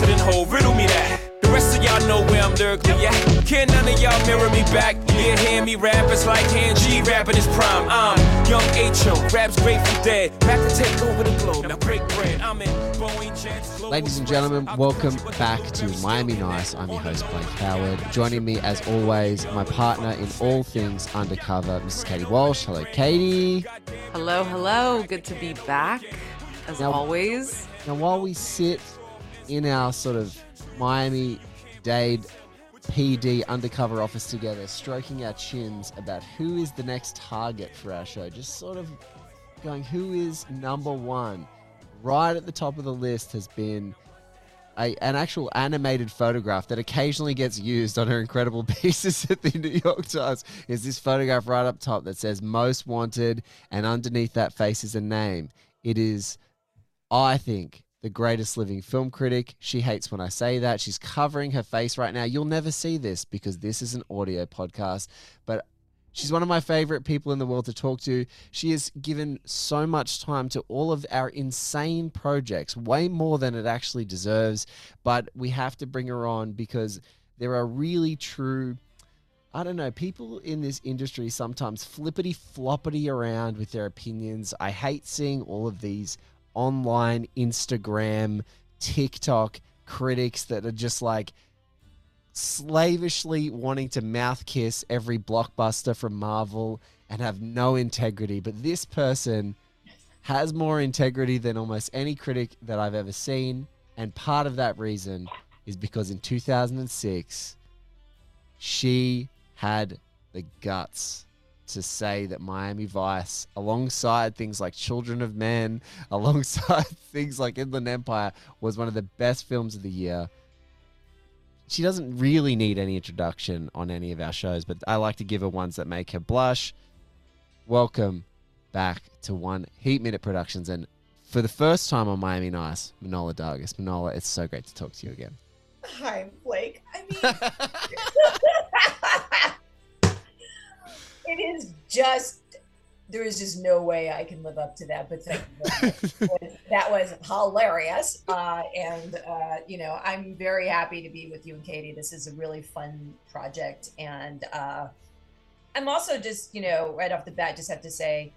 Who you know fresher than Hov? Riddle me that. The rest of y'all know where I'm lyrically at. Can none of y'all mirror me back? Yeah, hear me rap, it's like hand G rapping his prime. I'm young H.O., raps Grateful Dead. Back to take over the globe, now break bread. I'm in Boeing Jets. Ladies and gentlemen, welcome back to Miami Nice. I'm your host, Blake Howard. Joining me, as always, my partner in all things undercover, Mrs. Katie Walsh. Hello, Katie. Hello, hello. Good to be back, as Now- always. Now, while we sit in our sort of Miami Dade PD undercover office together, stroking our chins about who is the next target for our show, just sort of going, who is number one? Right at the top of the list has been a, an actual animated photograph that occasionally gets used on her incredible pieces at the New York Times. Is this photograph right up top that says most wanted, and underneath that face is a name. It is I think, the greatest living film critic. She hates when I say that. She's covering her face right now. You'll never see this because this is an audio podcast, but she's one of my favorite people in the world to talk to. She has given so much time to all of our insane projects, way more than it actually deserves, but we have to bring her on because there are really true I don't know. People in this industry sometimes flippity floppity around with their opinions. I hate seeing all of these online Instagram, TikTok critics that are just like slavishly wanting to mouth kiss every blockbuster from Marvel and have no integrity. But this person has more integrity than almost any critic that I've ever seen. And part of that reason is because in 2006, she had the guts to say that Miami Vice, alongside things like Children of Men, alongside things like Inland Empire, was one of the best films of the year. She doesn't really need any introduction on any of our shows, but I like to give her ones that make her blush. Welcome back to One Heat Minute Productions. And for the first time on Miami Nice, Manohla Dargis. Manohla, it's so great to talk to you again. Hi, Blake. I mean, it is just there is just no way I can live up to that. But that was hilarious, uh, and uh, you know I'm very happy to be with you and Katie. This is a really fun project, and uh, I'm also just you know right off the bat just have to say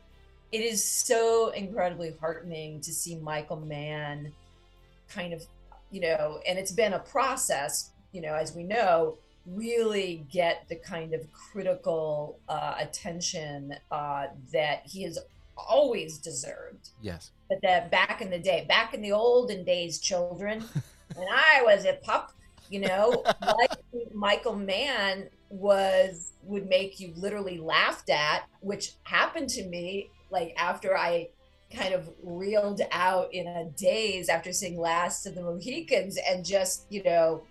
it is so incredibly heartening to see Michael Mann kind of you know, and it's been a process, you know, as we know, really get the kind of critical uh, attention uh, that he has always deserved. Yes. But that back in the day, back in the olden days, children, when I was a pup, you know, like Michael Mann was would make you literally laughed at, which happened to me like after I kind of reeled out in a daze after seeing Last of the Mohicans and just, you know,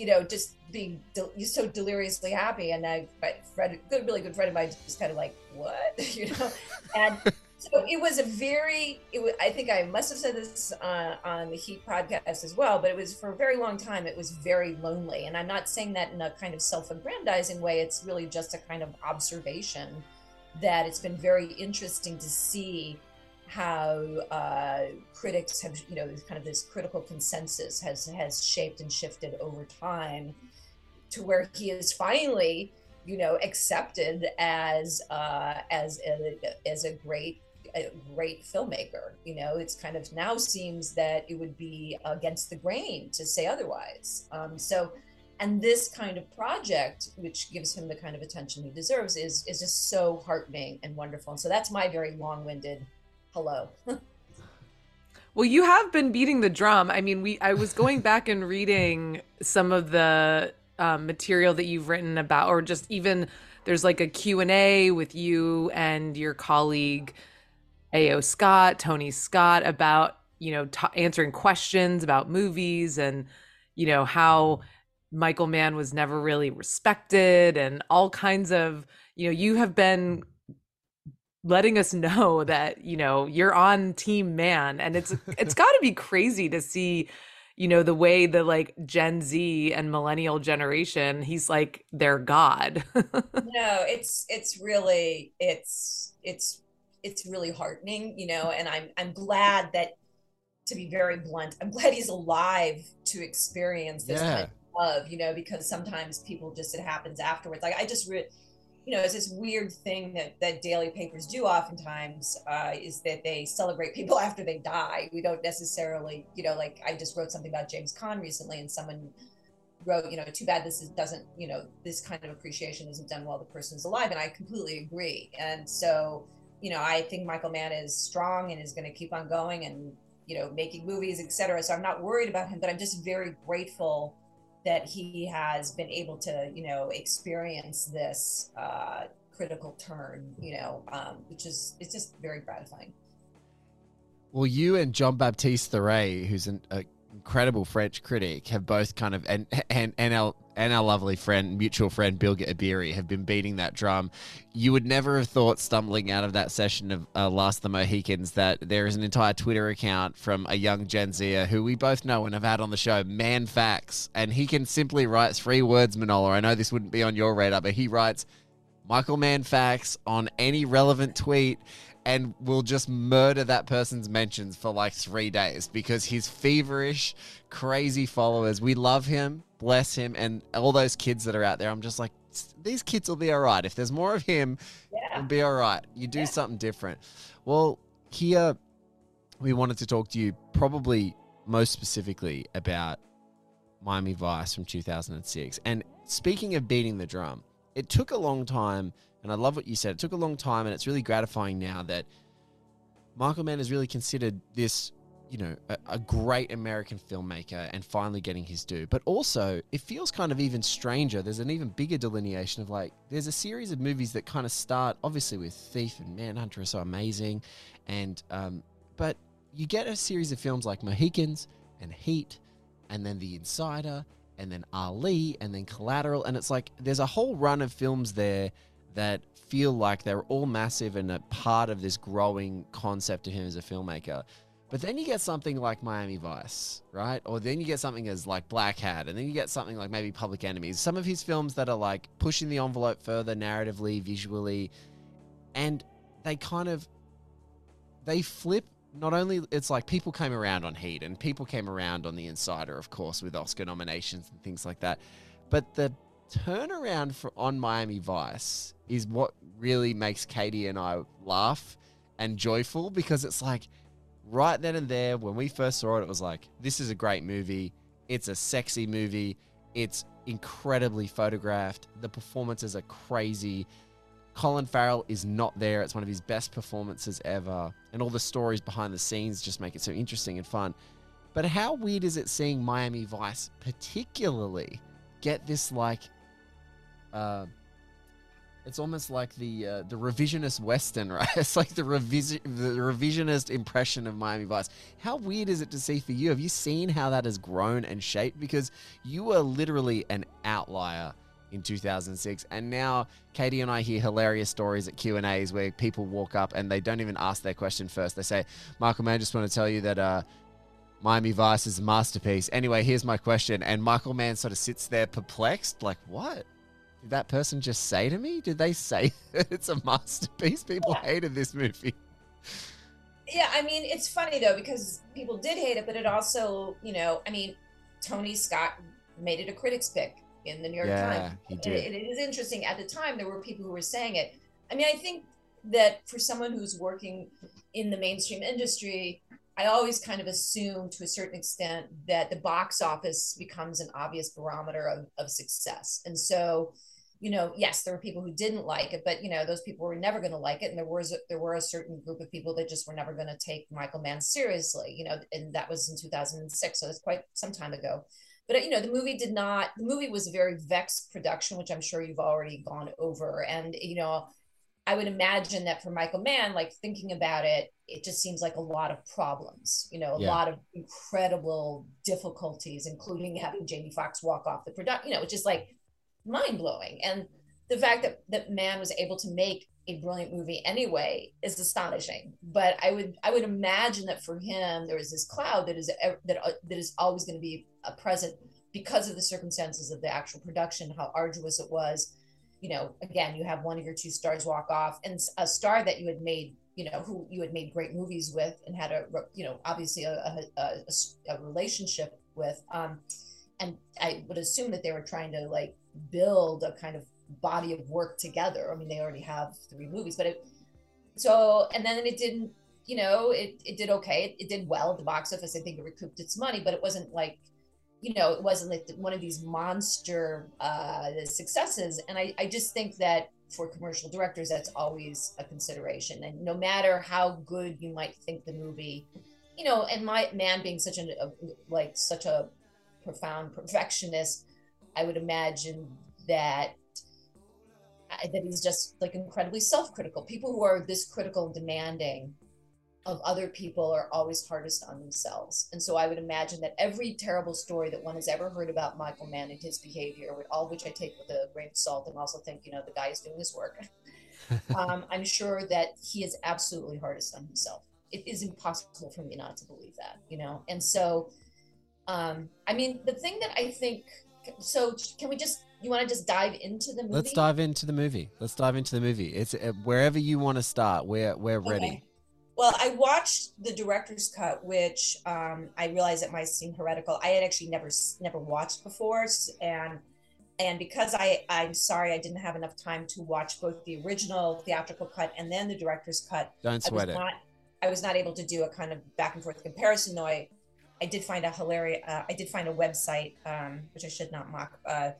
you know, just being you're so deliriously happy. And I, my friend, good, really good friend of mine, just kind of like, what, you know, and so it was a very, it was, I think I must have said this uh, on the Heat podcast as well, but it was for a very long time, it was very lonely. And I'm not saying that in a kind of self aggrandizing way. It's really just a kind of observation that it's been very interesting to see how uh, critics have, you know, kind of this critical consensus has has shaped and shifted over time to where he is finally, you know, accepted as uh, as a, as a great a great filmmaker. You know, it's kind of now seems that it would be against the grain to say otherwise. Um, so and this kind of project which gives him the kind of attention he deserves is is just so heartening and wonderful and so that's my very long-winded hello Well, you have been beating the drum. I mean, we I was going back and reading some of the um, material that you've written about, or just even there's like a Q and A with you and your colleague A.O. Scott, Tony Scott, about you know, t- answering questions about movies and, you know, how Michael Mann was never really respected and all kinds of, you know, you have been letting us know that, you know, you're on team Mann and it's it's got to be crazy to see you know the way the like gen z and millennial generation he's like their god no it's it's really it's it's it's really heartening you know and i'm i'm glad that to be very blunt i'm glad he's alive to experience this yeah. kind of love you know because sometimes people just it happens afterwards like i just re- you know, it's this weird thing that that daily papers do oftentimes uh, is that they celebrate people after they die. We don't necessarily, you know, like I just wrote something about James Caan recently, and someone wrote, you know, too bad this is, doesn't, you know, this kind of appreciation isn't done while the person is alive, and I completely agree. And so, you know, I think Michael Mann is strong and is going to keep on going and you know making movies, etc. So I'm not worried about him, but I'm just very grateful that he has been able to, you know, experience this uh, critical turn, you know, um, which is it's just very gratifying. Well, you and Jean Baptiste Thoret, who's an incredible French critic, have both kind of and and and our and our lovely friend, mutual friend Bilge Ebiri, have been beating that drum. You would never have thought, stumbling out of that session of uh, Last the Mohicans, that there is an entire Twitter account from a young Gen Zer who we both know and have had on the show, Mann Facts, and he can simply write three words. Manohla. I know this wouldn't be on your radar, but he writes Michael Mann Facts on any relevant tweet and will just murder that person's mentions for like three days because his feverish, crazy followers. We love him, bless him, and all those kids that are out there. I'm just like, these kids will be all right. If there's more of him, yeah. it'll be all right. You do yeah. something different. Well, here we wanted to talk to you probably most specifically about Miami Vice from 2006. And speaking of beating the drum, it took a long time and I love what you said. It took a long time, and it's really gratifying now that Michael Mann is really considered this, you know, a, a, great American filmmaker and finally getting his due. But also, it feels kind of even stranger. There's an even bigger delineation of like, there's a series of movies that kind of start, obviously, with Thief and Manhunter are so amazing. And, um, but you get a series of films like Mohicans and Heat and then The Insider and then Ali and then Collateral. And it's like, there's a whole run of films there that feel like they're all massive and a part of this growing concept of him as a filmmaker. But then you get something like Miami Vice, right? Or then you get something as like Blackhat, and then you get something like maybe Public Enemies. Some of his films that are like pushing the envelope further narratively, visually, and they kind of they flip. Not only it's like people came around on Heat, and people came around on The Insider, of course, with Oscar nominations and things like that. But the turnaround for on Miami Vice is what really makes Katie and I laugh and joyful because it's like right then and there when we first saw it, it was like, this is a great movie. It's a sexy movie. It's incredibly photographed. The performances are crazy. Colin Farrell is not there. It's one of his best performances ever. And all the stories behind the scenes just make it so interesting and fun. But how weird is it seeing Miami Vice particularly get this like uh, it's almost like the uh, the revisionist western, right? It's like the revisi- the revisionist impression of Miami Vice. How weird is it to see for you? Have you seen how that has grown and shaped? Because you were literally an outlier in 2006, and now Katie and I hear hilarious stories at Q and A's where people walk up and they don't even ask their question first. They say, "Michael Mann, just want to tell you that." Uh, Miami Vice is a masterpiece. Anyway, here's my question. And Michael Mann sort of sits there perplexed, like, what? Did that person just say to me? Did they say it's a masterpiece? People yeah. hated this movie. Yeah, I mean, it's funny though because people did hate it, but it also, you know, I mean, Tony Scott made it a critics pick in the New York yeah, Times. He did. It, it is interesting. At the time, there were people who were saying it. I mean, I think that for someone who's working in the mainstream industry, I always kind of assume to a certain extent that the box office becomes an obvious barometer of, of success. And so, you know, yes, there were people who didn't like it, but you know, those people were never going to like it, and there was a, there were a certain group of people that just were never going to take Michael Mann seriously. You know, and that was in 2006, so it's quite some time ago. But uh, you know, the movie did not. The movie was a very vexed production, which I'm sure you've already gone over, and you know. I would imagine that for Michael Mann, like thinking about it, it just seems like a lot of problems, you know, a Yeah. lot of incredible difficulties, including having Jamie Foxx walk off the production, you know, it's just like mind blowing. And the fact that that Mann was able to make a brilliant movie anyway is astonishing. But I would I would imagine that for him there is this cloud that is that uh, that is always going to be a present because of the circumstances of the actual production, how arduous it was. You know, again, you have one of your two stars walk off, and a star that you had made, you know, who you had made great movies with, and had a, you know, obviously a a relationship with. Um, and I would assume that they were trying to like build a kind of body of work together. I mean, they already have three movies, but it. So, and then it didn't. You know, it it did okay. It, it did well at the box office. I think it recouped its money, but it wasn't like you know, it wasn't like one of these monster uh, successes. And I, I just think that for commercial directors, that's always a consideration. And no matter how good you might think the movie, you know, and my man being such an a, like such a profound perfectionist, I would imagine that that he's just like incredibly self-critical. People who are this critical and demanding of other people are always hardest on themselves. And so I would imagine that every terrible story that one has ever heard about Michael Mann and his behavior, with all which I take with a grain of salt and also think, you know, the guy is doing his work. um, I'm sure that he is absolutely hardest on himself. It is impossible for me not to believe that, you know? And so, um, I mean, the thing that I think, so can we just, you want to just dive into the movie? Let's dive into the movie. Let's dive into the movie. It's uh, wherever you want to start. We're we're ready. Okay. Well, I watched the director's cut, which um, I realized it might seem heretical. I had actually never never watched before, and and because I I'm sorry I didn't have enough time to watch both the original theatrical cut and then the director's cut. Don't I was sweat it. not I was not able to do a kind of back and forth comparison. Though I I did find a hilarious uh, I did find a website um, which I should not mock uh,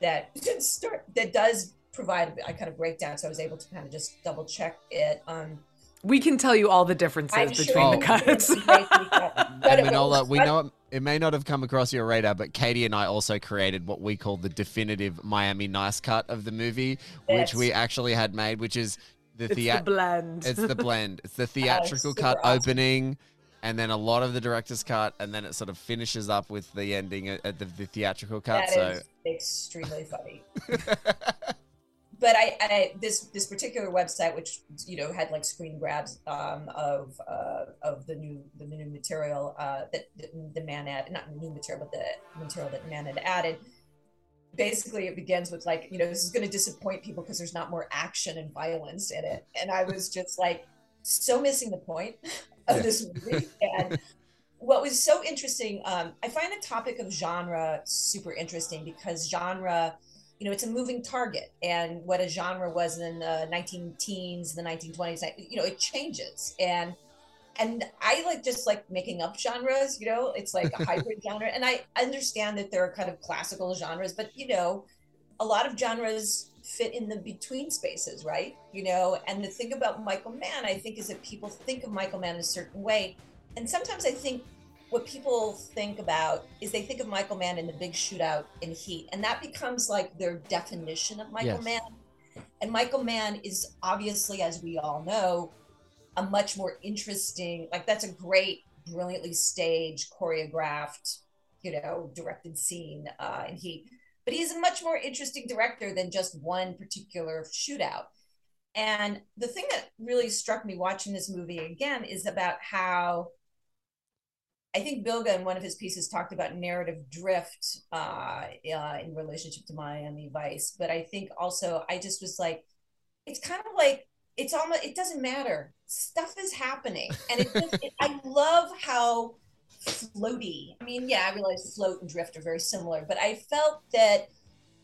that start that does provide a kind of breakdown. So I was able to kind of just double check it. Um, We can tell you all the differences I'm between sure the Oh. cuts. it's great to be cut. But And Manohla, we know it, it may not have come across your radar, but Katie and I also created what we call the definitive Miami Nice cut of the movie, which we actually had made, which is the it's the blend. It's the blend. It's the theatrical super cut awesome. opening, and then a lot of the director's cut, and then it sort of finishes up with the ending at at the, the theatrical cut. That so is extremely funny. but I, I this this particular website, which you know had like screen grabs um, of uh, of the new the new material uh, that the, the man added, not the new material, but the material that the man had added. Basically, it begins with like you know this is going to disappoint people because there's not more action and violence in it, and I was just like so missing the point of Yeah. this movie and what was so interesting um, i find the topic of genre super interesting because genre you know it's a moving target and what a genre was in the 19 teens the 1920s you know it changes. And and i like just like making up genres you know it's like a hybrid genre. And i understand that there are kind of classical genres but you know a lot of genres fit in the between spaces right you know and the thing about michael mann i think is that people think of michael mann a certain way and sometimes I think what people think about is they think of Michael Mann in the big shootout in Heat, and that becomes like their definition of Michael Yes. Mann. And Michael Mann is obviously, as we all know, a much more interesting, like that's a great, brilliantly staged, choreographed, you know, directed scene uh, in Heat. But he's a much more interesting director than just one particular shootout. And the thing that really struck me watching this movie again is about how I think Bilge in one of his pieces talked about narrative drift uh, uh, in relationship to Miami Vice, but I think also I just was like, it's kind of like it's almost it doesn't matter. Stuff is happening, and it just, it, I love how floaty. I mean, yeah, I realize float and drift are very similar, but I felt that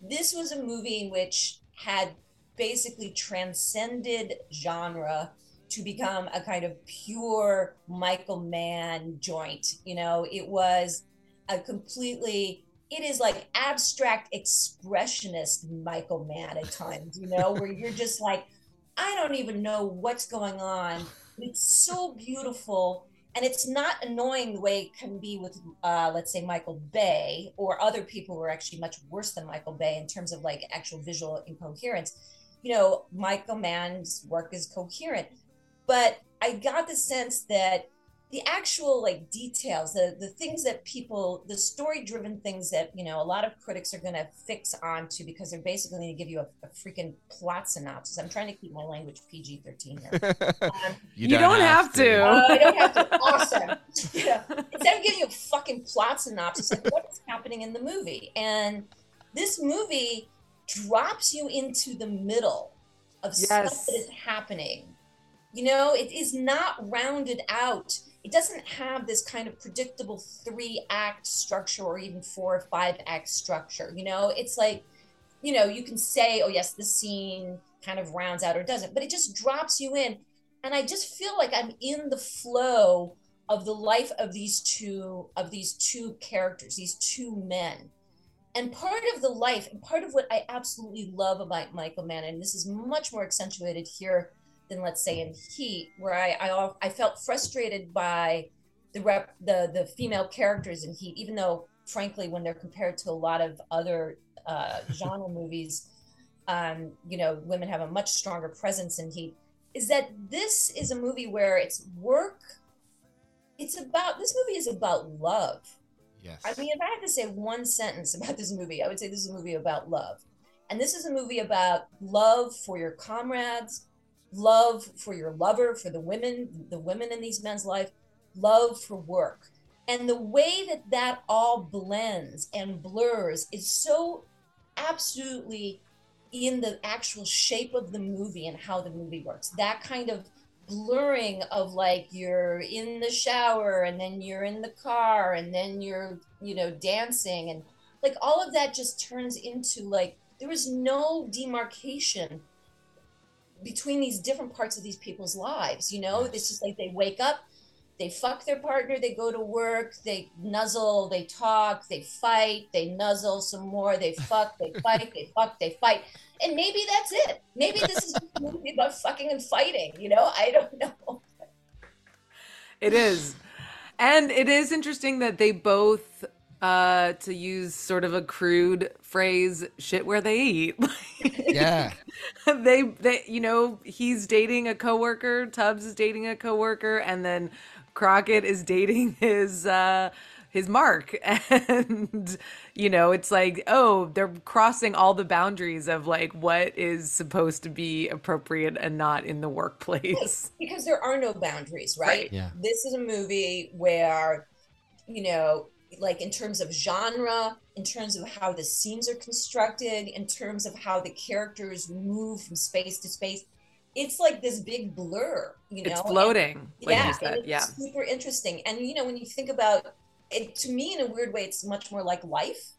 this was a movie which had basically transcended genre to become a kind of pure Michael Mann joint. You know, it was a completely it is like abstract expressionist Michael Mann at times, you know, where you're just like, I don't even know what's going on. It's so beautiful. And it's not annoying the way it can be with, uh, let's say, Michael Bay or other people who are actually much worse than Michael Bay in terms of like actual visual incoherence you know, Michael Mann's work is coherent. But I got the sense that the actual like details the the things that people the story driven things that you know a lot of critics are going to fix onto because they're basically going to give you a, a, freaking plot synopsis i'm trying to keep my language pg-13 here um, you, don't, don't have, have, to, to. Uh, i don't have to awesome yeah. instead of giving you a fucking plot synopsis like what is happening in the movie and this movie drops you into the middle of yes. stuff that is happening you know it is not rounded out it doesn't have this kind of predictable three act structure or even four or five act structure. You know, it's like, you know, you can say, oh, yes, the scene kind of rounds out or doesn't, but it just drops you in. And I just feel like I'm in the flow of the life of these two of these two characters, these two men. And part of the life, and part of what I absolutely love about Michael Mann, and this is much more accentuated here than let's say in Heat, where I I, I felt frustrated by the rep the the female characters in Heat, even though frankly when they're compared to a lot of other uh, genre movies, um, you know, women have a much stronger presence in Heat. Is that this is a movie where it's work. It's about this movie is about love. Yes. I mean, if I had to say one sentence about this movie, I would say this is a movie about love. And this is a movie about love for your comrades, love for your lover, for the women, the women in these men's life, love for work. And the way that that all blends and blurs is so absolutely in the actual shape of the movie and how the movie works. That kind of blurring of like you're in the shower and then you're in the car and then you're, you know, dancing and like all of that just turns into like there is no demarcation between these different parts of these people's lives. You know, yes. it's just like they wake up, they fuck their partner, they go to work, they nuzzle, they talk, they fight, they nuzzle some more, they fuck, they fight, they fuck, they fight. And maybe that's it. Maybe this is a movie about fucking and fighting. You know, I don't know. It is. And it is interesting that they both uh to use sort of a crude phrase shit where they eat. Yeah. they they you know he's dating a coworker tubbs is dating a coworker and then crockett is dating his uh his mark. And you know it's like oh they're crossing all the boundaries of like what is supposed to be appropriate and not in the workplace. Because there are no boundaries right, right. yeah. This is a movie where you know like in terms of genre, in terms of how the scenes are constructed, in terms of how the characters move from space to space. It's like this big blur, you know. It's floating. And, like yeah, said, yeah. super interesting. And you know, when you think about it, to me, in a weird way, it's much more like life.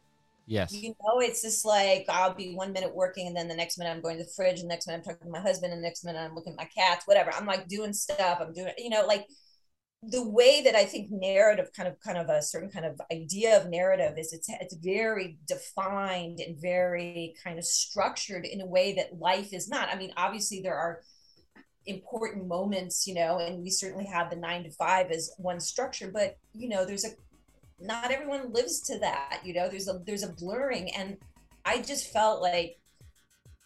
Yes. You know, it's just like I'll be one minute working, and then the next minute I'm going to the fridge, and the next minute I'm talking to my husband, and the next minute I'm looking at my cats, whatever. I'm like doing stuff. I'm doing, you know, like the way that I think narrative kind of kind of a certain kind of idea of narrative is it's it's very defined and very kind of structured in a way that life is not. I mean, obviously there are important moments, you know, and we certainly have the nine to five as one structure, but you know, there's a not everyone lives to that, you know, there's a there's a blurring and I just felt like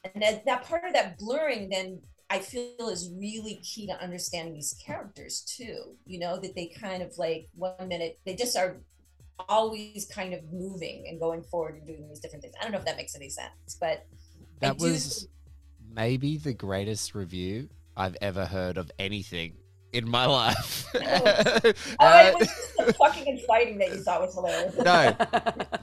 and that, that part of that blurring then I feel is really key to understanding these characters too. You know, that they kind of like one minute, they just are always kind of moving and going forward and doing these different things. I don't know if that makes any sense, but that was maybe the greatest review I've ever heard of anything in my life. oh, uh, it was the fucking and fighting that you thought was hilarious. no,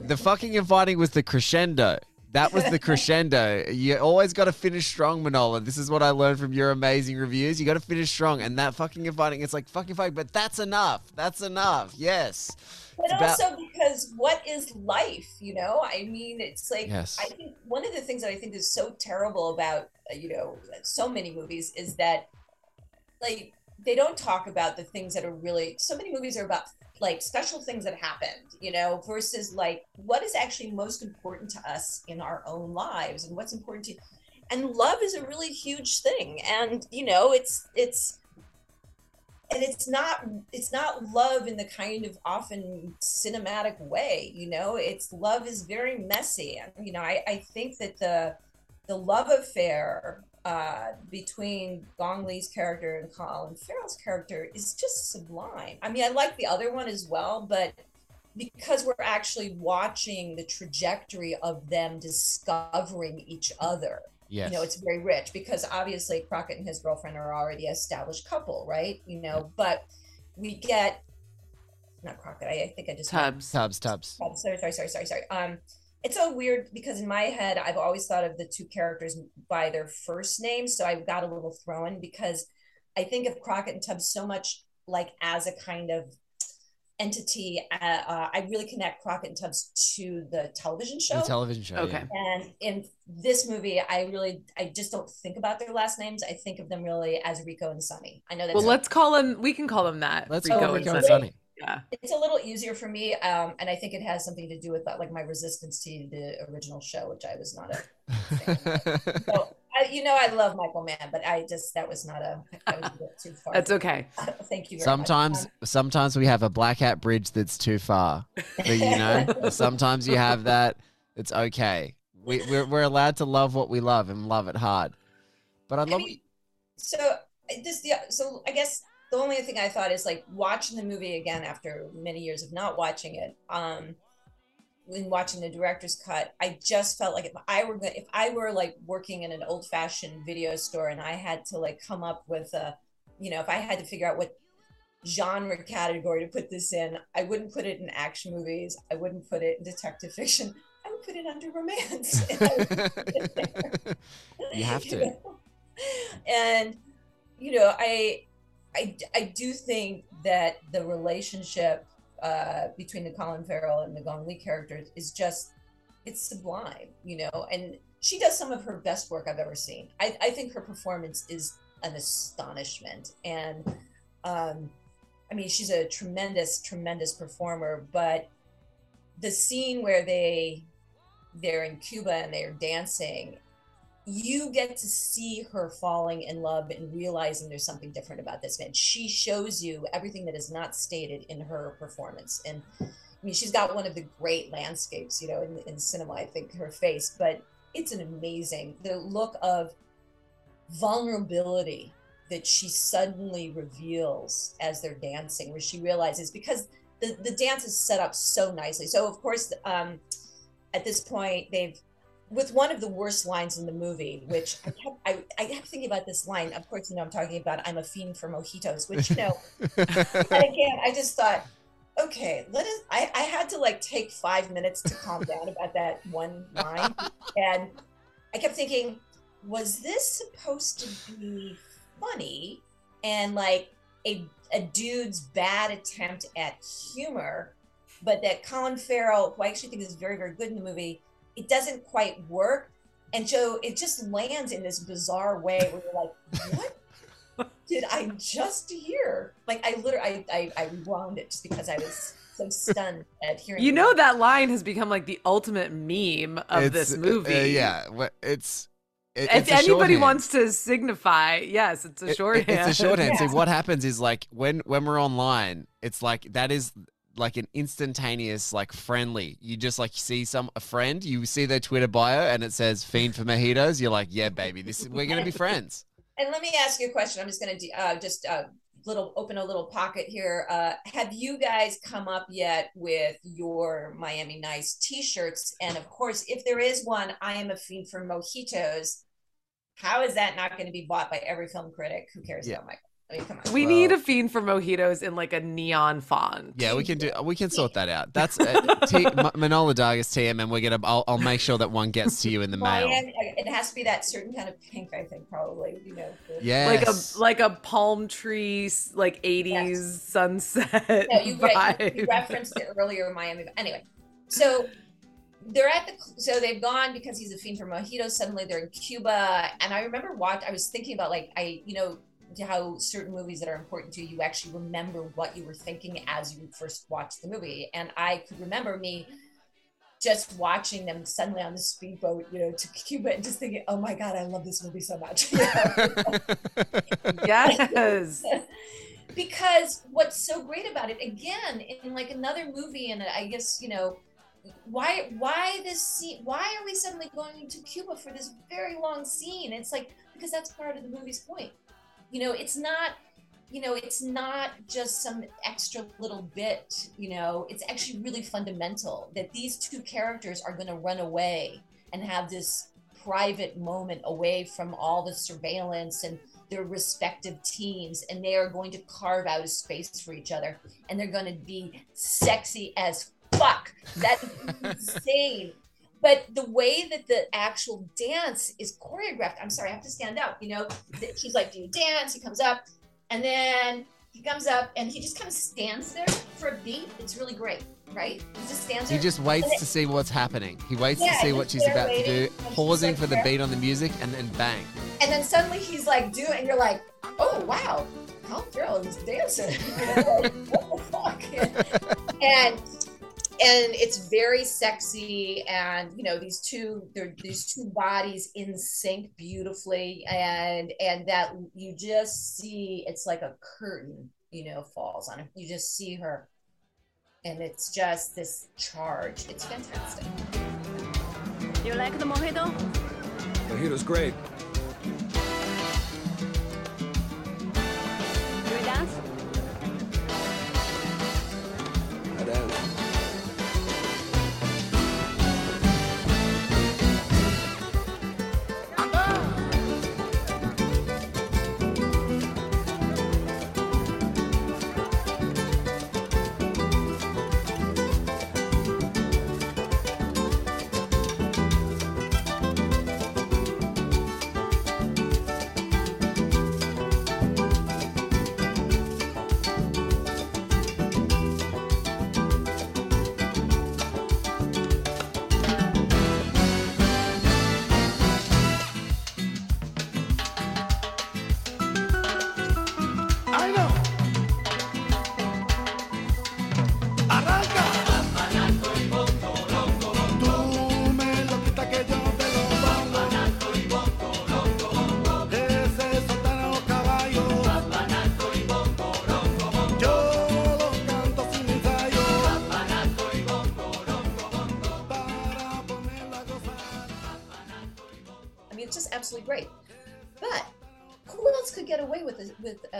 the fucking and fighting was the crescendo. That was the crescendo. You always got to finish strong, Manohla. This is what I learned from your amazing reviews. You got to finish strong, and that fucking inviting. It's like fucking fight, but that's enough. That's enough. Yes. But about- also because what is life? You know, I mean, it's like yes. I think one of the things that I think is so terrible about uh, you know so many movies is that like they don't talk about the things that are really. So many movies are about like special things that happened, you know, versus like what is actually most important to us in our own lives and what's important to and love is a really huge thing. And you know, it's it's and it's not it's not love in the kind of often cinematic way, you know, it's love is very messy. And you know, I, I think that the the love affair uh, between Gong Li's character and Colin Farrell's character is just sublime. I mean, I like the other one as well, but because we're actually watching the trajectory of them discovering each other. Yes. You know, it's very rich because obviously Crockett and his girlfriend are already established couple, right? You know, but we get not Crockett. I, I think I just Tubbs. Tubbs, Tubbs. Sorry, sorry, sorry, sorry, sorry. Um, it's so weird because in my head, I've always thought of the two characters by their first names, so I got a little thrown because I think of Crockett and Tubbs so much like as a kind of entity. Uh, uh, I really connect Crockett and Tubbs to the television show. The television show. Okay. yeah. and in this movie, I really, I just don't think about their last names. I think of them really as Rico and Sonny. I know that. Well, let's call them. We can call them that. Let's Oh, go Rico Rico and and Sonny. Sonny. Yeah. it's a little easier for me um and i think it has something to do with that like my resistance to the original show which i was not a so I, you know i love michael mann but i just that was not a that was a bit too far That's okay. thank you very sometimes, much. sometimes we have a black hat bridge that's too far. But you know, sometimes you have that. It's okay. We, we're we're allowed to love what we love and love it hard. But I I love. mean, so this the so i guess the only thing i thought is like watching the movie again after many years of not watching it um when watching the director's cut i just felt like if i were if i were like working in an old fashioned video store and i had to like come up with a you know if i had to figure out what genre category to put this in i wouldn't put it in action movies i wouldn't put it in detective fiction i would put it under romance And I would put it. You have to. know? and you know i i i do think that the relationship uh between the colin farrell and the gong li characters is just it's sublime you know and she does some of her best work i've ever seen. I i think her performance is an astonishment. And um i mean she's a tremendous tremendous performer but the scene where they they're in cuba and they're dancing you get to see her falling in love and realizing there's something different about this man. She shows you everything that is not stated in her performance. And I mean, she's got one of the great landscapes, you know, in, in cinema, I think, her face, but it's an amazing, the look of vulnerability that she suddenly reveals as they're dancing, where she realizes because the, the dance is set up so nicely. So, of course, um, at this point, they've with one of the worst lines in the movie, which I kept, I, I kept thinking about this line. Of course, you know, I'm talking about I'm a fiend for mojitos, which, you know, and again, I just thought, okay, let us, I, I had to like take five minutes to calm down about that one line. And I kept thinking, was this supposed to be funny and like a, a dude's bad attempt at humor, but that Colin Farrell, who I actually think is very, very good in the movie, it doesn't quite work. And so it just lands in this bizarre way where you're like, what did I just hear? Like I literally, I, I, I rewound it just because I was so stunned at hearing. You know that line has become like the ultimate meme of It's- this uh, movie. uh, yeah, wha- it's. it- If it's anybody shorthand. wants to signify, yes, it's a It- it- shorthand. It's a shorthand. Yeah. See, what happens is like when when we're online, it's like that is like an instantaneous like friendly. You just like see some a friend, you see their Twitter bio, and it says "fiend for mojitos." You're like, yeah, baby, this is, we're gonna be friends. And let me ask you a question. I'm just going to uh, just uh, little open a little pocket here. Uh, have you guys come up yet with your Miami Nice T-shirts? And of course, if there is one, I am a fiend for mojitos. How is that not going to be bought by every film critic? Who cares Yeah. about Michael? I mean, come on. we need a fiend for mojitos in like a neon font. Yeah, we can do. We can sort that out. That's uh, T- M- Manohla Dargis TM, and we're gonna. I'll, I'll make sure that one gets to you in the mail. Miami, it has to be that certain kind of pink, I think, probably. You know. for- Yes. Like a like a palm tree, like eighties sunset No, you, re- you, you referenced it earlier, Miami. Anyway, so they're at the so they've gone because he's a fiend for mojitos. Suddenly they're in Cuba, and I remember watch. I was thinking about like I, you know, how certain movies that are important to you, you actually remember what you were thinking as you first watched the movie, and I could remember me just watching them suddenly on the speedboat, you know, to Cuba, and just thinking, "Oh my God, I love this movie so much." You know? yes. because what's so great about it again in like another movie and i guess you know why why this scene why are we suddenly going to cuba for this very long scene it's like because that's part of the movie's point you know it's not you know it's not just some extra little bit you know it's actually really fundamental that these two characters are going to run away and have this private moment away from all the surveillance and their respective teams and they are going to carve out a space for each other and they're going to be sexy as fuck. That's insane. But the way that the actual dance is choreographed, I'm sorry, I have to stand up. You know, she's like, Do you dance? He comes up, and then he comes up and he just kind of stands there for a beat. It's really great, right? He just stands there. He just waits to see what's happening. He waits Yeah, to see what she's about to do, pausing like for the beat on the music, and then bang. and then suddenly he's like doing and you're like oh wow Colin Farrell is dancing what the fuck and and it's very sexy and you know these two they're these two bodies in sync beautifully and and that you just see it's like a curtain you know falls on it you just see her and it's just this charge it's fantastic You like the mojito? Mojito's great.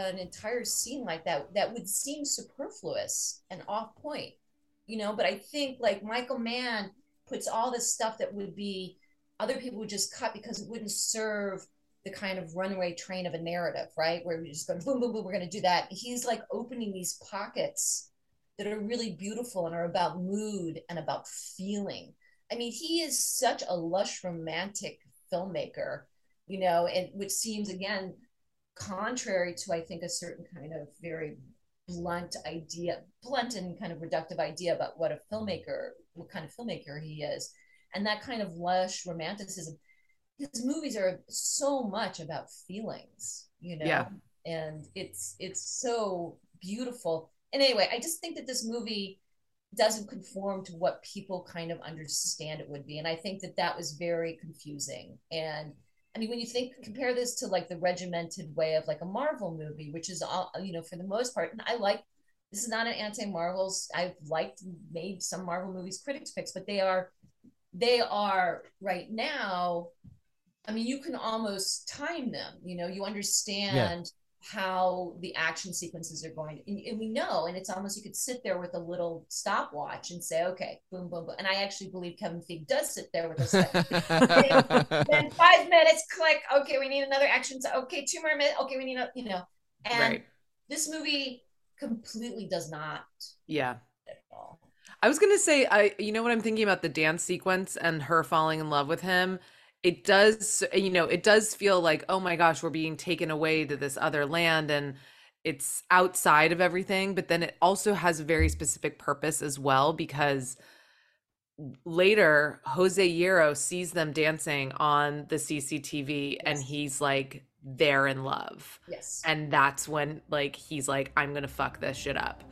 An entire scene like that that would seem superfluous and off point, you know? But I think like Michael Mann puts all this stuff that would be other people would just cut because it wouldn't serve the kind of runaway train of a narrative, right? Where we just go boom, boom, boom, we're going to do that. He's like opening these pockets that are really beautiful and are about mood and about feeling. I mean, he is such a lush romantic filmmaker, you know, and which seems again contrary to I think a certain kind of very blunt idea, blunt and kind of reductive idea about what a filmmaker, what kind of filmmaker he is, and that kind of lush romanticism. His movies are so much about feelings, you know, Yeah. and it's it's so beautiful. And anyway, I just think that this movie doesn't conform to what people kind of understand it would be, and I think that that was very confusing. And I mean, when you think compare this to like the regimented way of like a Marvel movie, which is all you know for the most part, and I like this is not an anti-Marvels. I've liked made some Marvel movies critics picks, but they are they are right now. I mean, you can almost time them. You know, you understand how the action sequences are going, and, and we know, and it's almost you could sit there with a little stopwatch and say, okay, boom, boom, boom. And I actually believe Kevin Feige does sit there with a then five minutes, click. Okay, we need another action. So, okay, two more minutes. Okay, we need a, you know, and Right. this movie completely does not Yeah. I was gonna say, I you know what I'm thinking about the dance sequence and her falling in love with him. It does, you know, it does feel like, oh my gosh, we're being taken away to this other land, and it's outside of everything. But then it also has a very specific purpose as well because later Jose Yero sees them dancing on the CCTV, and he's like, they're in love, Yes. and that's when like he's like, I'm gonna fuck this shit up.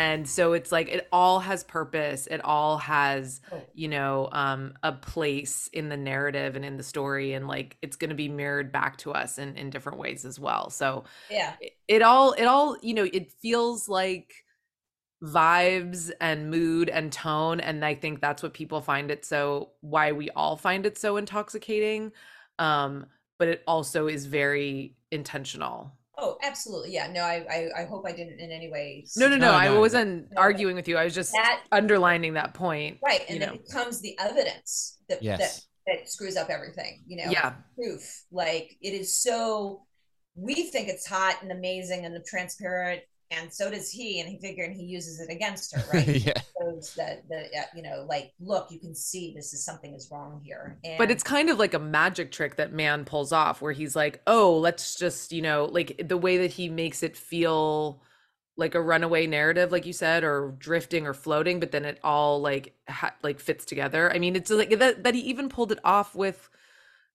And so it's like it all has purpose it all has Oh. you know um a place in the narrative and in the story and like it's going to be mirrored back to us in in different ways as well so Yeah. it, it all it all you know it feels like vibes and mood and tone and i think that's what people find it so why we all find it so intoxicating um but it also is very intentional Oh, absolutely. Yeah. No, I, I, I hope I didn't in any way. no no no, No, i wasn't no. arguing with you i was just That underlining that point right, and know it becomes the evidence that that Yes. that screws up everything. You know. yeah Proof. Like it is so. We think it's hot and amazing and transparent, and so does he. And he figure, and he uses it against her, right? yeah. shows that the uh, you know like look you can see this is something is wrong here and but it's kind of like a magic trick that Mann pulls off where he's like oh let's just you know like the way that he makes it feel like a runaway narrative like you said or drifting or floating but then it all like ha- like fits together i mean it's like that, that he even pulled it off with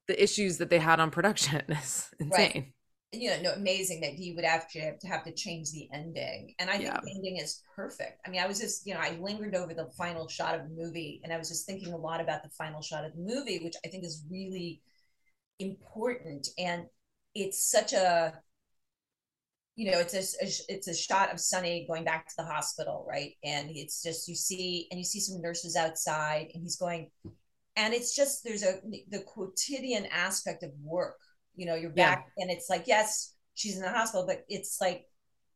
the issues that they had on production is insane you know no amazing that he would actually have to have to change the ending. And i think Yeah. the ending is perfect. I mean i was just you know i lingered over the final shot of the movie and i was just thinking a lot about the final shot of the movie which i think is really important. And it's such a you know it's a, a- it's a shot of Sonny going back to the hospital right? And it's just you see and you see some nurses outside and he's going and it's just there's a the quotidian aspect of work you know you're Yeah. back and it's like yes she's in the hospital but it's like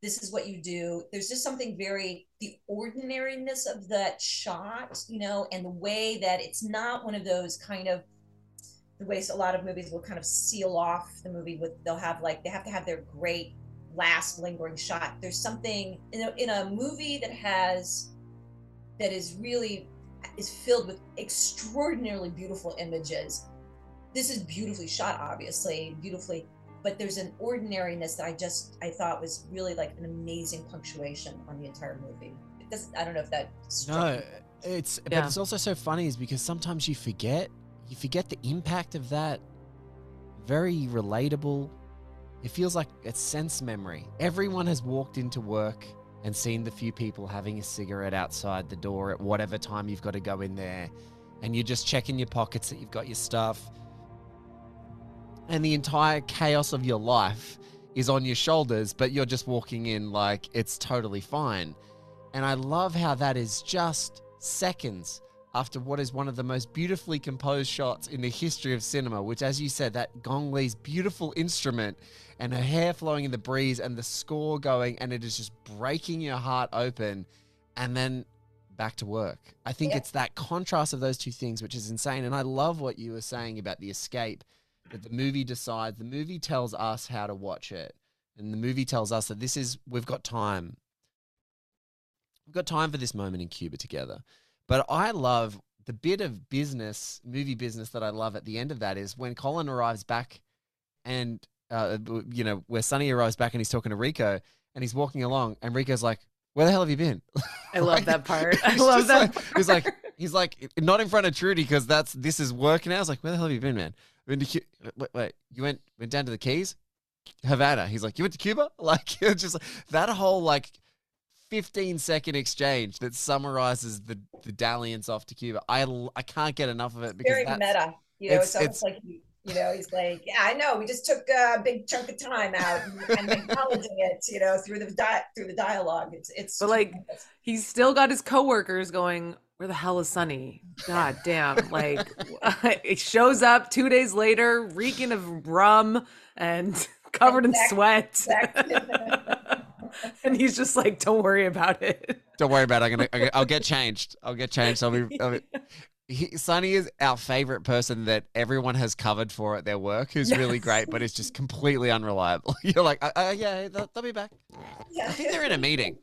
this is what you do. There's just something very the ordinariness of that shot you know and the way that it's not one of those kind of the ways a lot of movies will kind of seal off the movie with they'll have like they have to have their great last lingering shot. There's something in a, in a movie that has that is really is filled with extraordinarily beautiful images this is beautifully shot obviously beautifully but there's an ordinariness that i just i thought was really like an amazing punctuation on the entire movie it doesn't i don't know if that No, you. it's Yeah. but it's also so funny is because sometimes you forget you forget the impact of that very relatable. It feels like it's sense memory. Everyone has walked into work and seen the few people having a cigarette outside the door at whatever time you've got to go in there and you're just checking your pockets that you've got your stuff and the entire chaos of your life is on your shoulders but you're just walking in like it's totally fine. And I love how that is just seconds after what is one of the most beautifully composed shots in the history of cinema, which, as you said, that Gong Li's beautiful instrument and her hair flowing in the breeze and the score going, and it is just breaking your heart open. And then back to work. I think Yeah. it's that contrast of those two things, which is insane. And I love what you were saying about the escape that the movie decides, the movie tells us how to watch it. And the movie tells us that this is, we've got time we've got time for this moment in Cuba together. But I love the bit of business, movie business that I love at the end of that is when Colin arrives back and, uh, you know, where Sonny arrives back and he's talking to Rico and he's walking along and Rico's like, where the hell have you been? i love that part i love that like- part. he's like, he's like, not in front of Trudy because that's, this is work now. I was like, where the hell have you been, man? Been to Cu- wait, wait, you went, went down to the Keys? Havana. He's like, you went to Cuba? Like, it's just that whole like 15 second exchange that summarizes the, the dalliance off to Cuba. I, I can't get enough of it because very meta. You know, it's- it's, almost like he, you know, he's like, yeah, I know, we just took a big chunk of time out and, and acknowledging it, you know, through the di- through the dialogue. It's it's But, like, he's still got his coworkers going where the hell is Sonny god damn like it shows up two days later reeking of rum and covered in sweat and he's just like don't worry about it Don't worry about it. I'm gonna, I'm gonna- I'll get changed. I'll get changed. I'll be, I'll be he, Sonny is our favorite person that everyone has covered for at their work who's really great, but is just completely unreliable. You're like, uh, uh, yeah, they'll, they'll be back. yeah. I think they're in a meeting.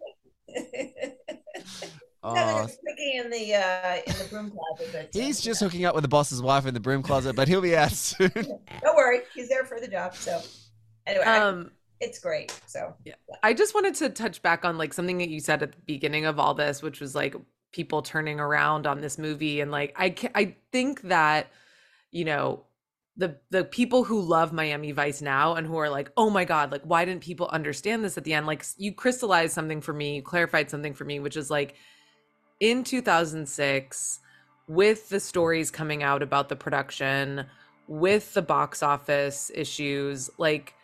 No, Oh, there's Ricky in the uh, in the broom closet. But, uh, he's just you hooking up with the boss's wife in the broom closet, but he'll be out soon. don't worry, he's there for the job. So anyway, I- um it's great. So yeah. I just wanted to touch back on like something that you said at the beginning of all this, which was like people turning around on this movie, and like I ca- I think that you know the the people who love Miami Vice now and who are like, "Oh my god, like why didn't people understand this at the end?" Like you crystallized something for me, you clarified something for me, which is like in 2006 with the stories coming out about the production, with the box office issues, like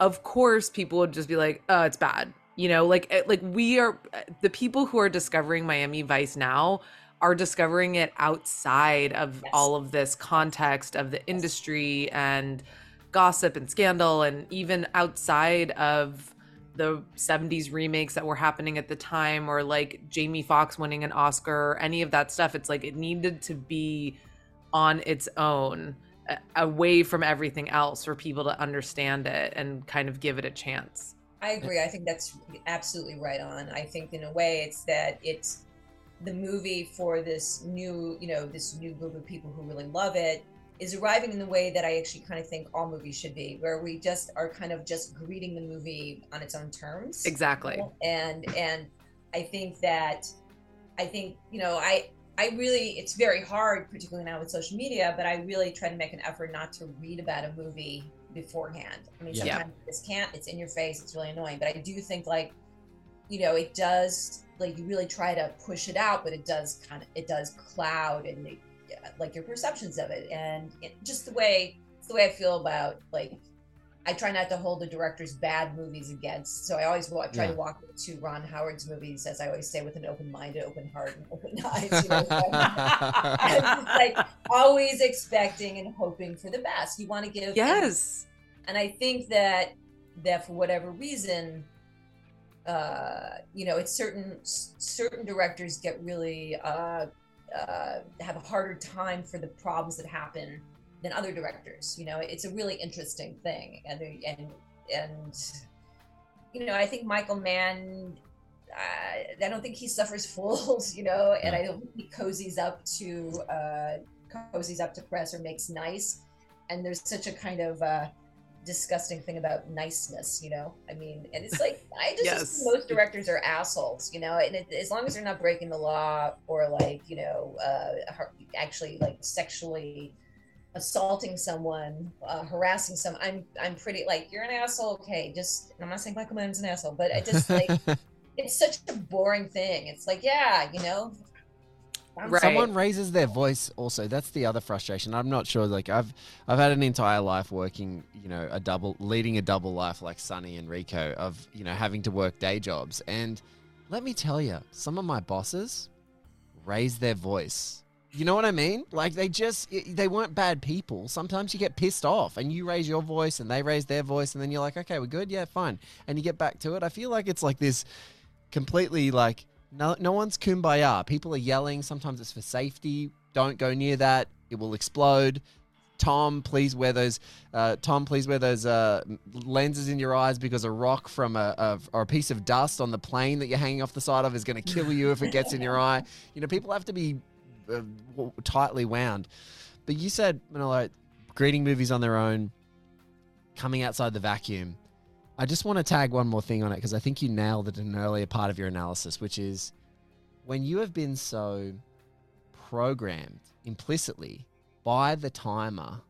of course people would just be like, "Oh, it's bad." You know, like eh, like we are the people who are discovering Miami Vice now are discovering it outside of Yes. all of this context of the industry and gossip and scandal and even outside of the 70s remakes that were happening at the time or like Jamie Foxx winning an Oscar or any of that stuff it's like it needed to be on its own away from everything else for people to understand it and kind of give it a chance. I agree. I think that's absolutely right on. I think in a way it's that it's the movie for this new, you know, this new group of people who really love it is arriving in the way that I actually kind of think all movies should be, where we just are kind of just greeting the movie on its own terms. Exactly. And and I think that I think, you know, I I really it's very hard, particularly now with social media, but I really try to make an effort not to read about a movie beforehand. I mean, Yeah. Sometimes this can't, it's in your face, it's really annoying. But I do think like, you know, it does like you really try to push it out, but it does kind of it does cloud and it, like your perceptions of it, and it, just the way it's the way I feel about like. I try not to hold the director's bad movies against, so I always wa- try to walk into Ron Howard's movies, as I always say, with an open mind, an open heart, and open eyes. You know, like always expecting and hoping for the best. You want to give, Yes. and I think that that for whatever reason, uh, you know, it's certain certain directors get really uh, uh, have a harder time for the problems that happen than other directors. You know, it's a really interesting thing, and and and you know, I think Michael Mann. Uh, I don't think he suffers fools, you know, and I don't think he cozies up to uh, cozies up to press or makes nice. And there's such a kind of uh, disgusting thing about niceness, you know. I mean, and it's like I just Yes. most directors are assholes, you know. And it, as long as they're not breaking the law or like you know, uh, actually like sexually assaulting someone, uh, harassing some, I'm I'm pretty like you're an asshole. Okay, just I'm not saying Michael Mann's an asshole, but I just like it's such a boring thing. It's like yeah, you know. Right. Someone raises their voice also. That's the other frustration. I'm not sure like I've I've had an entire life working, you know, a double leading a double life like Sonny and Rico of, you know, having to work day jobs. And let me tell you, some of my bosses raise their voice. You know what I mean? Like they just they weren't bad people. Sometimes you get pissed off and you raise your voice and they raise their voice and then you're like, "Okay, we're good. Yeah, fine." And you get back to it. I feel like it's like this completely like no no one's kumbaya. People are yelling. Sometimes it's for safety. Don't go near that. It will explode. Tom, please wear those. Uh, Tom, please wear those uh, lenses in your eyes because a rock from a, a or a piece of dust on the plane that you're hanging off the side of is going to kill you if it gets in your eye. You know, people have to be uh, tightly wound. But you said, Manohla, greeting movies on their own, coming outside the vacuum. I just want to tag one more thing on it because I think you nailed it in an earlier part of your analysis, which is when you have been so programmed implicitly by the timer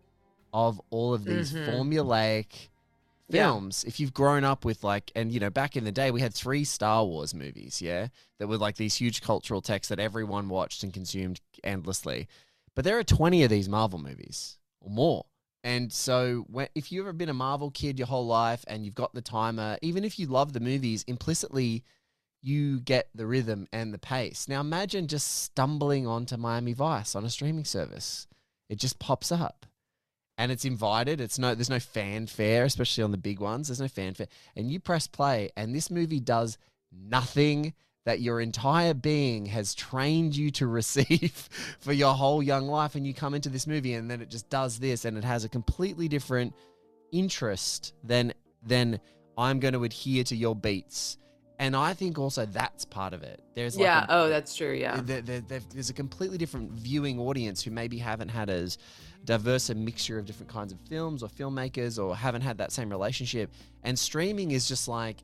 of all of these Mhm. formulaic Yeah. films if you've grown up with like and you know back in the day we had three star wars movies yeah that were like these huge cultural texts that everyone watched and consumed endlessly but there are 20 of these marvel movies or more and so when, if you've ever been a marvel kid your whole life and you've got the timer even if you love the movies implicitly you get the rhythm and the pace now imagine just stumbling onto miami vice on a streaming service it just pops up and it's invited. It's no, there's no fanfare, especially on the big ones. There's no fanfare, and you press play, and this movie does nothing that your entire being has trained you to receive for your whole young life, and you come into this movie, and then it just does this, and it has a completely different interest than than I'm going to adhere to your beats. And I think also that's part of it. There's like yeah. a- oh, that's true. Yeah. there, there, there- there's a completely different viewing audience who maybe haven't had as diverse a mixture of different kinds of films or filmmakers or haven't had that same relationship. And streaming is just like,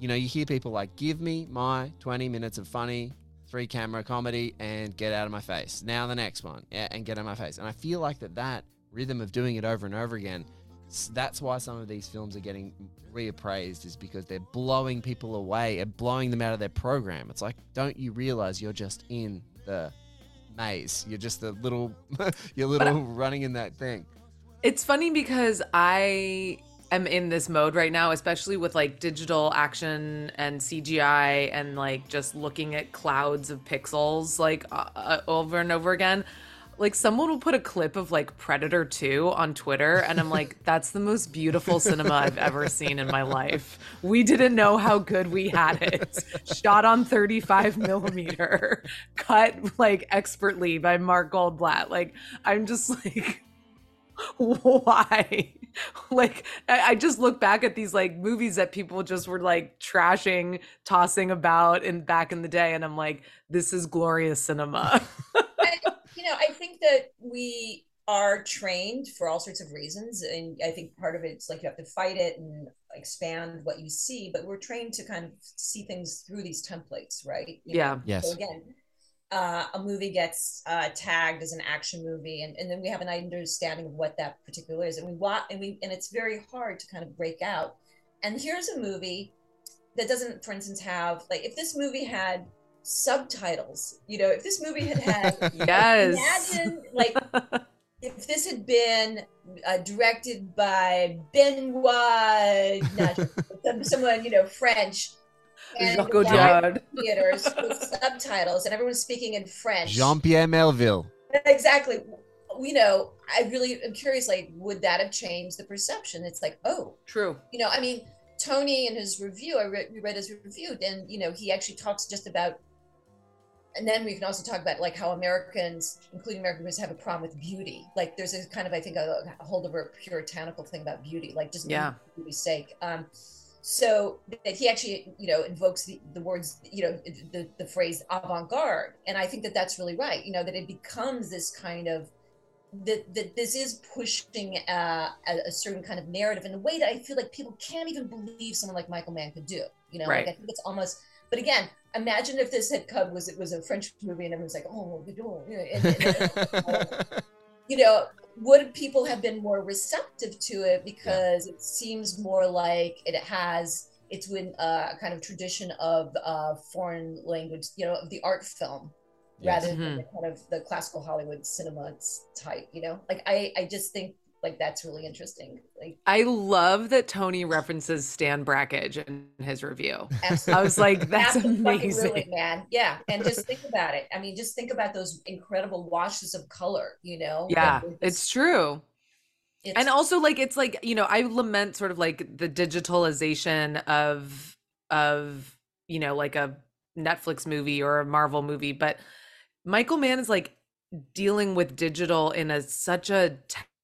you know, you hear people like, give me my 20 minutes of funny three camera comedy and get out of my face. Now the next one, yeah, and get out of my face. And I feel like that that rhythm of doing it over and over again. That's why some of these films are getting reappraised, is because they're blowing people away and blowing them out of their program. It's like, don't you realize you're just in the maze? You're just the little, you're little running in that thing. It's funny because I am in this mode right now, especially with like digital action and CGI and like just looking at clouds of pixels like uh, uh, over and over again. Like someone will put a clip of like Predator 2 on Twitter and I'm like that's the most beautiful cinema I've ever seen in my life. We didn't know how good we had it. Shot on 35 millimeter, cut like expertly by Mark Goldblatt. Like I'm just like why like I, I just look back at these like movies that people just were like trashing tossing about in back in the day and i'm like this is glorious cinema I, you know, I think that we are trained for all sorts of reasons, and I think part of it's like you have to fight it and expand what you see, but we're trained to kind of see things through these templates, right? You know, yeah Yes. So again, uh, a movie gets uh, tagged as an action movie, and, and then we have an understanding of what that particular is, and we want and we and it's very hard to kind of break out. And here's a movie that doesn't, for instance, have like if this movie had subtitles, you know, if this movie had had yes imagine like if this had been uh, directed by Benoit, not someone you know French, and Jacques live Audiard. theaters with subtitles, and everyone's speaking in French. Jean Pierre Melville. exactly. You know, I really am curious. Like, would that have changed the perception? It's like, oh, true you know, I mean, Tony in his review, I read, read his review, and you know, he actually talks just about, and then we can also talk about like how Americans, including Americans, have a problem with beauty. Like, there's a kind of, I think, a, a holdover puritanical thing about beauty, like just Yeah. for beauty's sake. Um, so that he actually, you know, invokes the, the words, you know, the, the phrase avant-garde, and I think that that's really right. You know, that it becomes this kind of that that this is pushing uh, a, a certain kind of narrative in a way that I feel like people can't even believe someone like Michael Mann could do. You know, Right. like I think it's almost. But again, imagine if this had come was it was a French movie and everyone's like, oh, you know, and- and- you know, would people have been more receptive to it because it seems more like it has it's with uh, a kind of tradition of uh, foreign language, you know, of the art film Yes. rather than Mhm. the kind of the classical Hollywood cinema type, you know? Like I, I just think like that's really interesting. Like i love that tony references stan Brakhage in his review absolutely. i was like that's amazing man. Yeah, and just think about it. I mean, just think about those incredible washes of color. You know? yeah Like, it's true it's- and also like it's like you know i lament sort of like the digitalization of of you know like a netflix movie or a marvel movie but michael mann is like dealing with digital in a such a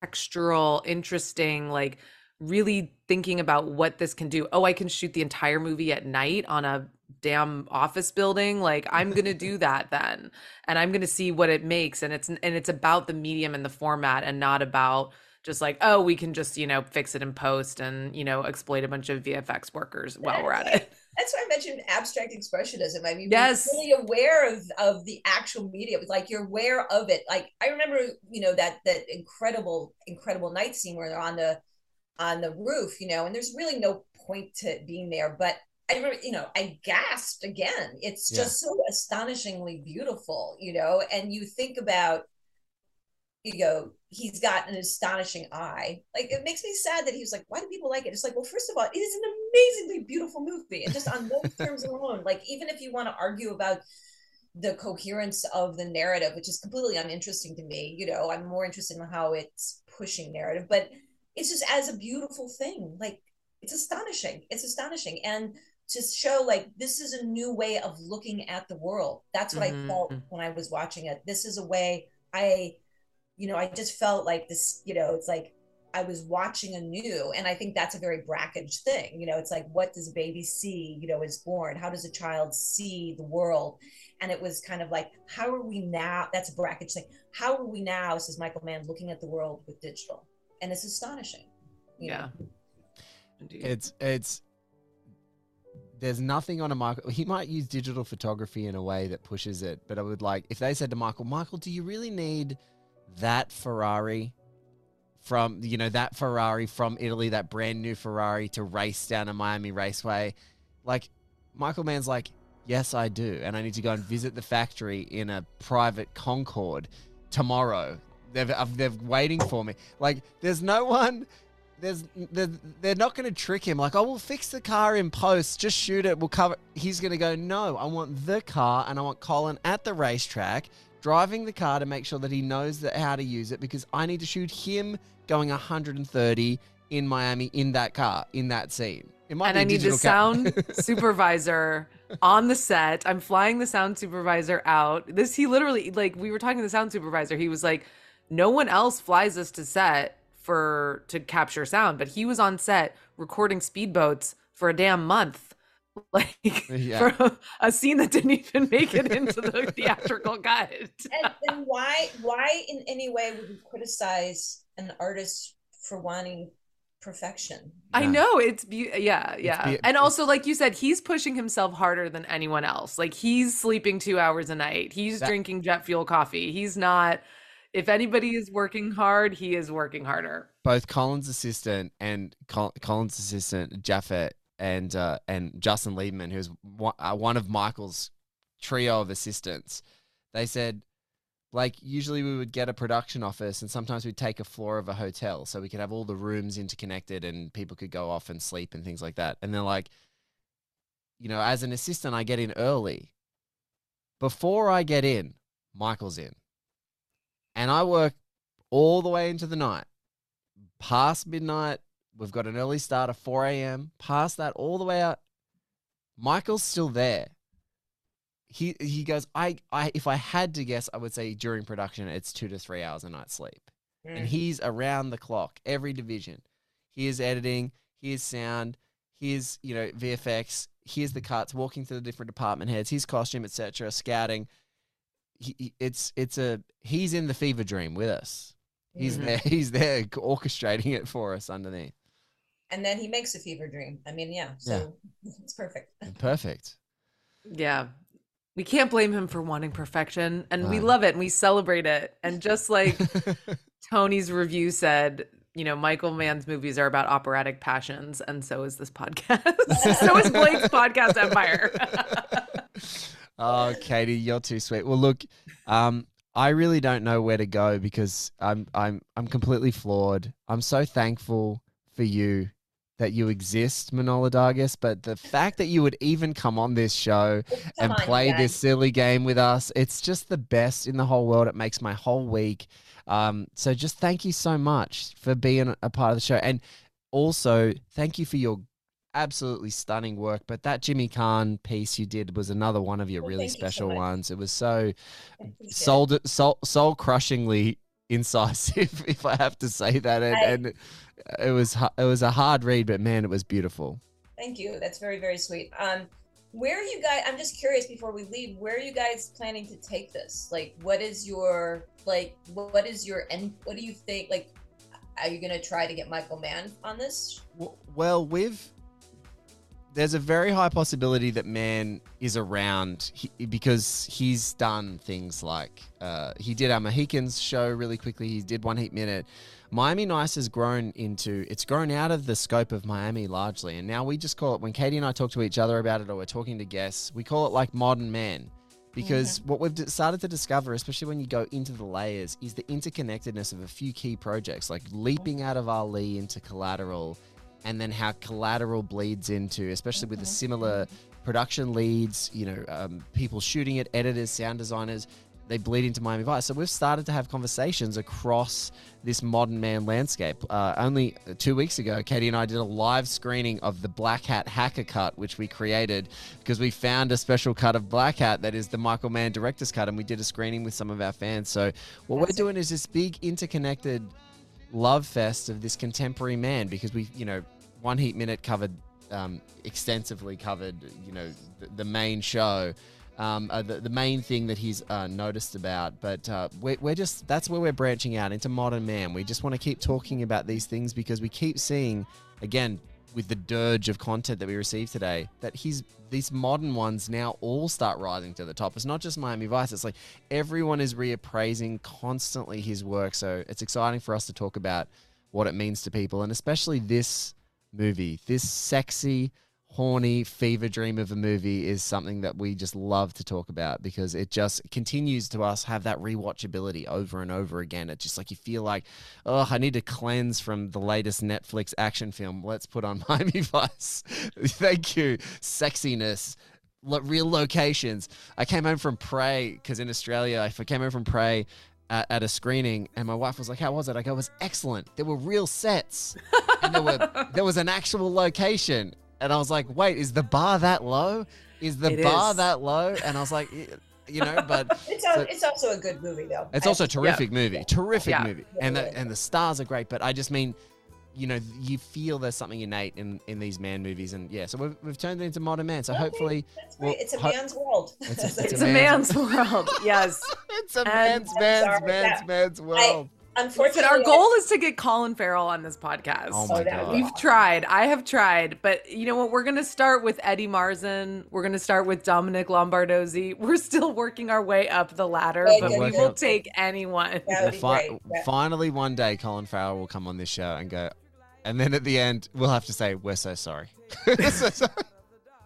textural interesting like really thinking about what this can do. Oh i can shoot the entire movie at night on a damn office building? Like i'm gonna do that then and i'm gonna see what it makes and it's and it's about the medium and the format and not about just like oh we can just you know fix it in post and you know exploit a bunch of vfx workers while we're at it That's why I mentioned abstract expressionism. I mean, Yes. you're really aware of, of the actual media. Like you're aware of it. Like I remember, you know, that that incredible, incredible night scene where they're on the on the roof, you know, and there's really no point to being there. But I remember, you know, I gasped again. It's Yeah. just so astonishingly beautiful, you know, and you think about you go, he's got an astonishing eye. Like it makes me sad that he was like, why do people like it? It's like, well, first of all, it is an amazingly beautiful movie. And just on those terms alone, like even if you want to argue about the coherence of the narrative, which is completely uninteresting to me, you know, I'm more interested in how it's pushing narrative, but it's just as a beautiful thing. Like it's astonishing. It's astonishing. And to show like this is a new way of looking at the world. That's what Mhm. I felt when I was watching it. This is a way I you know, I just felt like this, you know, it's like I was watching anew. And I think that's a very Brakhage thing. You know, it's like, what does a baby see, you know, is born? How does a child see the world? And it was kind of like, how are we now? That's a Brakhage thing. How are we now, says Michael Mann, looking at the world with digital? And it's astonishing. you yeah know? Indeed. It's it's there's nothing on a Michael. He might use digital photography in a way that pushes it, but I would like if they said to Michael, Michael, do you really need that Ferrari from you know that Ferrari from Italy, that brand new Ferrari to race down a Miami raceway. Like Michael Mann's like, yes, I do, and I need to go and visit the factory in a private Concorde tomorrow. They're uh, they're waiting for me. Like there's no one. There's they're, they're not going to trick him. Like, oh, we'll fix the car in post. Just shoot it. We'll cover. He's going to go. No, I want the car, and I want Colin at the racetrack driving the car to make sure that he knows that how to use it because I need to shoot him going 130 in Miami in that car in that scene. And I need the sound supervisor on the set. I'm flying the sound supervisor out. This he literally like we were talking to the sound supervisor. He was like, no one else flies us to set for to capture sound, but he was on set recording speedboats for a damn month. Like Yeah. for a, a scene that didn't even make it into the theatrical cut. and, and why why in any way would you criticize an artist for wanting perfection? I know it's be- yeah, yeah. be- and also like you said he's pushing himself harder than anyone else. Like he's sleeping 2 hours a night. He's That- drinking jet fuel coffee. He's not if anybody is working hard, he is working harder. both Colin's assistant and Col- Colin's assistant Jaffet and uh, and Justin Liebman, who's uh, one of Michael's trio of assistants, they said, like usually we would get a production office, and sometimes we'd take a floor of a hotel so we could have all the rooms interconnected and people could go off and sleep and things like that. And they're like, you know, as an assistant, I get in early. Before I get in, Michael's in, and I work all the way into the night past midnight. We've got an early start of 4 a.m. Past that, all the way out. Michael's still there. He he goes. I I if I had to guess, I would say during production, it's two to three hours a night sleep, and he's around the clock every division. Here's editing. Here's sound. Here's you know VFX. Here's the cuts. Walking through the different department heads. His costume, etc. Scouting. He, he- it's it's a he's in the fever dream with us. He's Mhm. there. He's there orchestrating it for us underneath. And then he makes a fever dream. I mean, yeah. So it's perfect. Perfect. Yeah. We can't blame him for wanting perfection and we love it and we celebrate it. And just like Tony's review said, you know, Michael Mann's movies are about operatic passions, and so is this podcast. so is Blake's podcast empire. oh, Katie, you're too sweet. Well, look, um, I really don't know where to go because I'm I'm I'm completely flawed. I'm so thankful for you that you exist, Manohla Dargis, but the fact that you would even come on this show Come and play guys. this silly game with us. It's just the best in the whole world. It makes my whole week. Um, so just thank you so much for being a part of the show. And also thank you for your absolutely stunning work. But that Jimmy Kahn piece you did was another one of your Well, really thank you so special ones. It was so I appreciate it. soul soul soul crushingly incisive, if I have to say that. And, I- and it was it was a hard read, but man, it was beautiful. Thank you. That's very, very sweet. Um, where are you guys? I'm just curious before we leave. Where are you guys planning to take this? Like, what is your like? What is your end? what do you think? Like, are you gonna try to get Michael Mann on this? W- Well, with there's a very high possibility that Mann is around he, because he's done things like uh, he did our Mohicans show really quickly. He did one heat minute. Miami Nice has grown into it's grown out of the scope of Miami largely, and now we just call it when Katie and I talk to each other about it or we're talking to guests, we call it like modern man. Because what we've started to discover, especially when you go into the layers, is the interconnectedness of a few key projects, like leaping out of Ali into Collateral, and then how collateral bleeds into, especially with the similar production leads, you know, um, people shooting it, editors, sound designers, they bleed into Miami Vice. So we've started to have conversations across this modern man landscape. Uh, only two weeks ago, Katie and I did a live screening of the Blackhat Hacker Cut, which we created because we found a special cut of Blackhat that is the Michael Mann director's cut, and we did a screening with some of our fans. So what we're doing is this big interconnected love fest of this contemporary man because we, you know, one heat minute covered um, extensively covered, you know, the, the main show. Um, uh, the, the main thing that he's uh, noticed about, but uh, we're, we're just that's where we're branching out into modern man. We just want to keep talking about these things because we keep seeing, again, with the dirge of content that we receive today, that he's these modern ones now all start rising to the top. It's not just Miami Vice; it's like everyone is reappraising constantly his work. So it's exciting for us to talk about what it means to people, and especially this movie, this sexy, horny fever dream of a movie is something that we just love to talk about because it just continues to us have that rewatchability over and over again. It's just like you feel like, oh, I need to cleanse from the latest Netflix action film. Let's put on Miami Vice. Thank you, sexiness. Real locations. I came home from Prey because in Australia, if I came home from Prey at, at a screening, and my wife was like, "How was it?" I go, "It was excellent. There were real sets, and there were there was an actual location." And I was like, "Wait, is the bar that low? Is the It bar is. that low?" And I was like, "Y- "You know," but It's, al- So- it's also a good movie, though. it's I- also a terrific movie, terrific Yeah. movie, Yeah, and the and the stars are great. But I just mean, you know, you feel there's something innate in in these man movies, and yeah, so we've, we've turned it into Modern Man. So Okay, hopefully, we'll it's a ho- man's world. It's a- it's It's a man's world. Yes. it's a And- man's man's sorry, man's man's world. Unfortunately, But our goal is to get Colin Farrell on this podcast. Oh my god! We've tried. I have tried. But you know what? We're going to start with Eddie Marsan. We're going to start with Dominic Lombardozzi. We're still working our way up the ladder, Good, but we good. will take anyone. Well, fi- Yeah. Finally, one day, Colin Farrell will come on this show and go, and then at the end, we'll have to say, "We're so sorry." We're so sorry.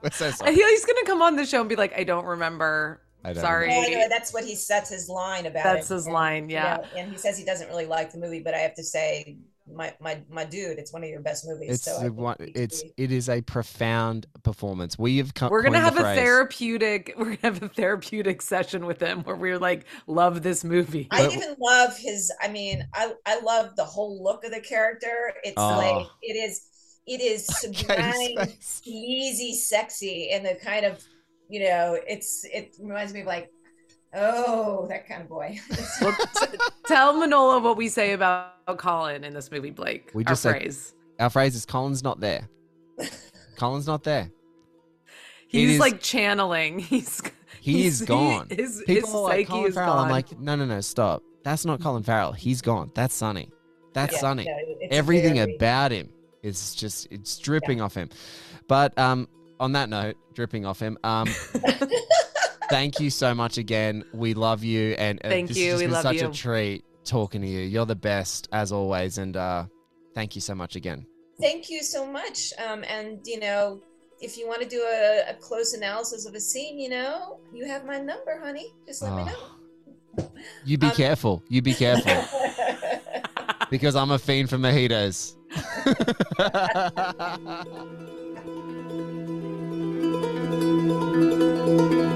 We're so sorry. he's going to come on the show and be like, I don't remember. I don't Sorry. Well, anyway, that's what he sets his line about. That's it. his And, line, you yeah. know, and he says he doesn't really like the movie, but I have to say, my my my dude, it's one of your best movies. It's so I the think one. It's it is a profound performance. We have come. We're gonna have a phrase, therapeutic. We're gonna have a therapeutic session with him where we're like, love this movie. I But- even love his. I mean, I I love the whole look of the character. It's Oh. like it is. It is Katie's sublime, face. easy, sexy, and the kind of, you know, it's it reminds me of like, oh, that kind of boy. Well, t- tell Manohla what we say about Colin in this movie, Blake. We Our just phrase. Our phrase is Colin's not there. Colin's not there. He's is- like channeling. He's He he's- is gone. his People his are like psyche Colin is Farrell. gone. I'm like, no, no, no, stop. That's not Colin Farrell. He's gone. That's Sonny. That's Yeah, Sonny. no, Everything very- about him is just it's dripping off him. But um, on that note, dripping off him. Um, thank you so much again. We love you, and uh, Thank this you. Has just We been love such you. a treat talking to you. You're the best as always, and uh, thank you so much again. Thank you so much. Um, and you know, if you want to do a, a close analysis of a scene, you know, you have my number, honey. Just let me Oh. know. You be Um, careful. You be careful. because I'm a fiend for mojitos. Música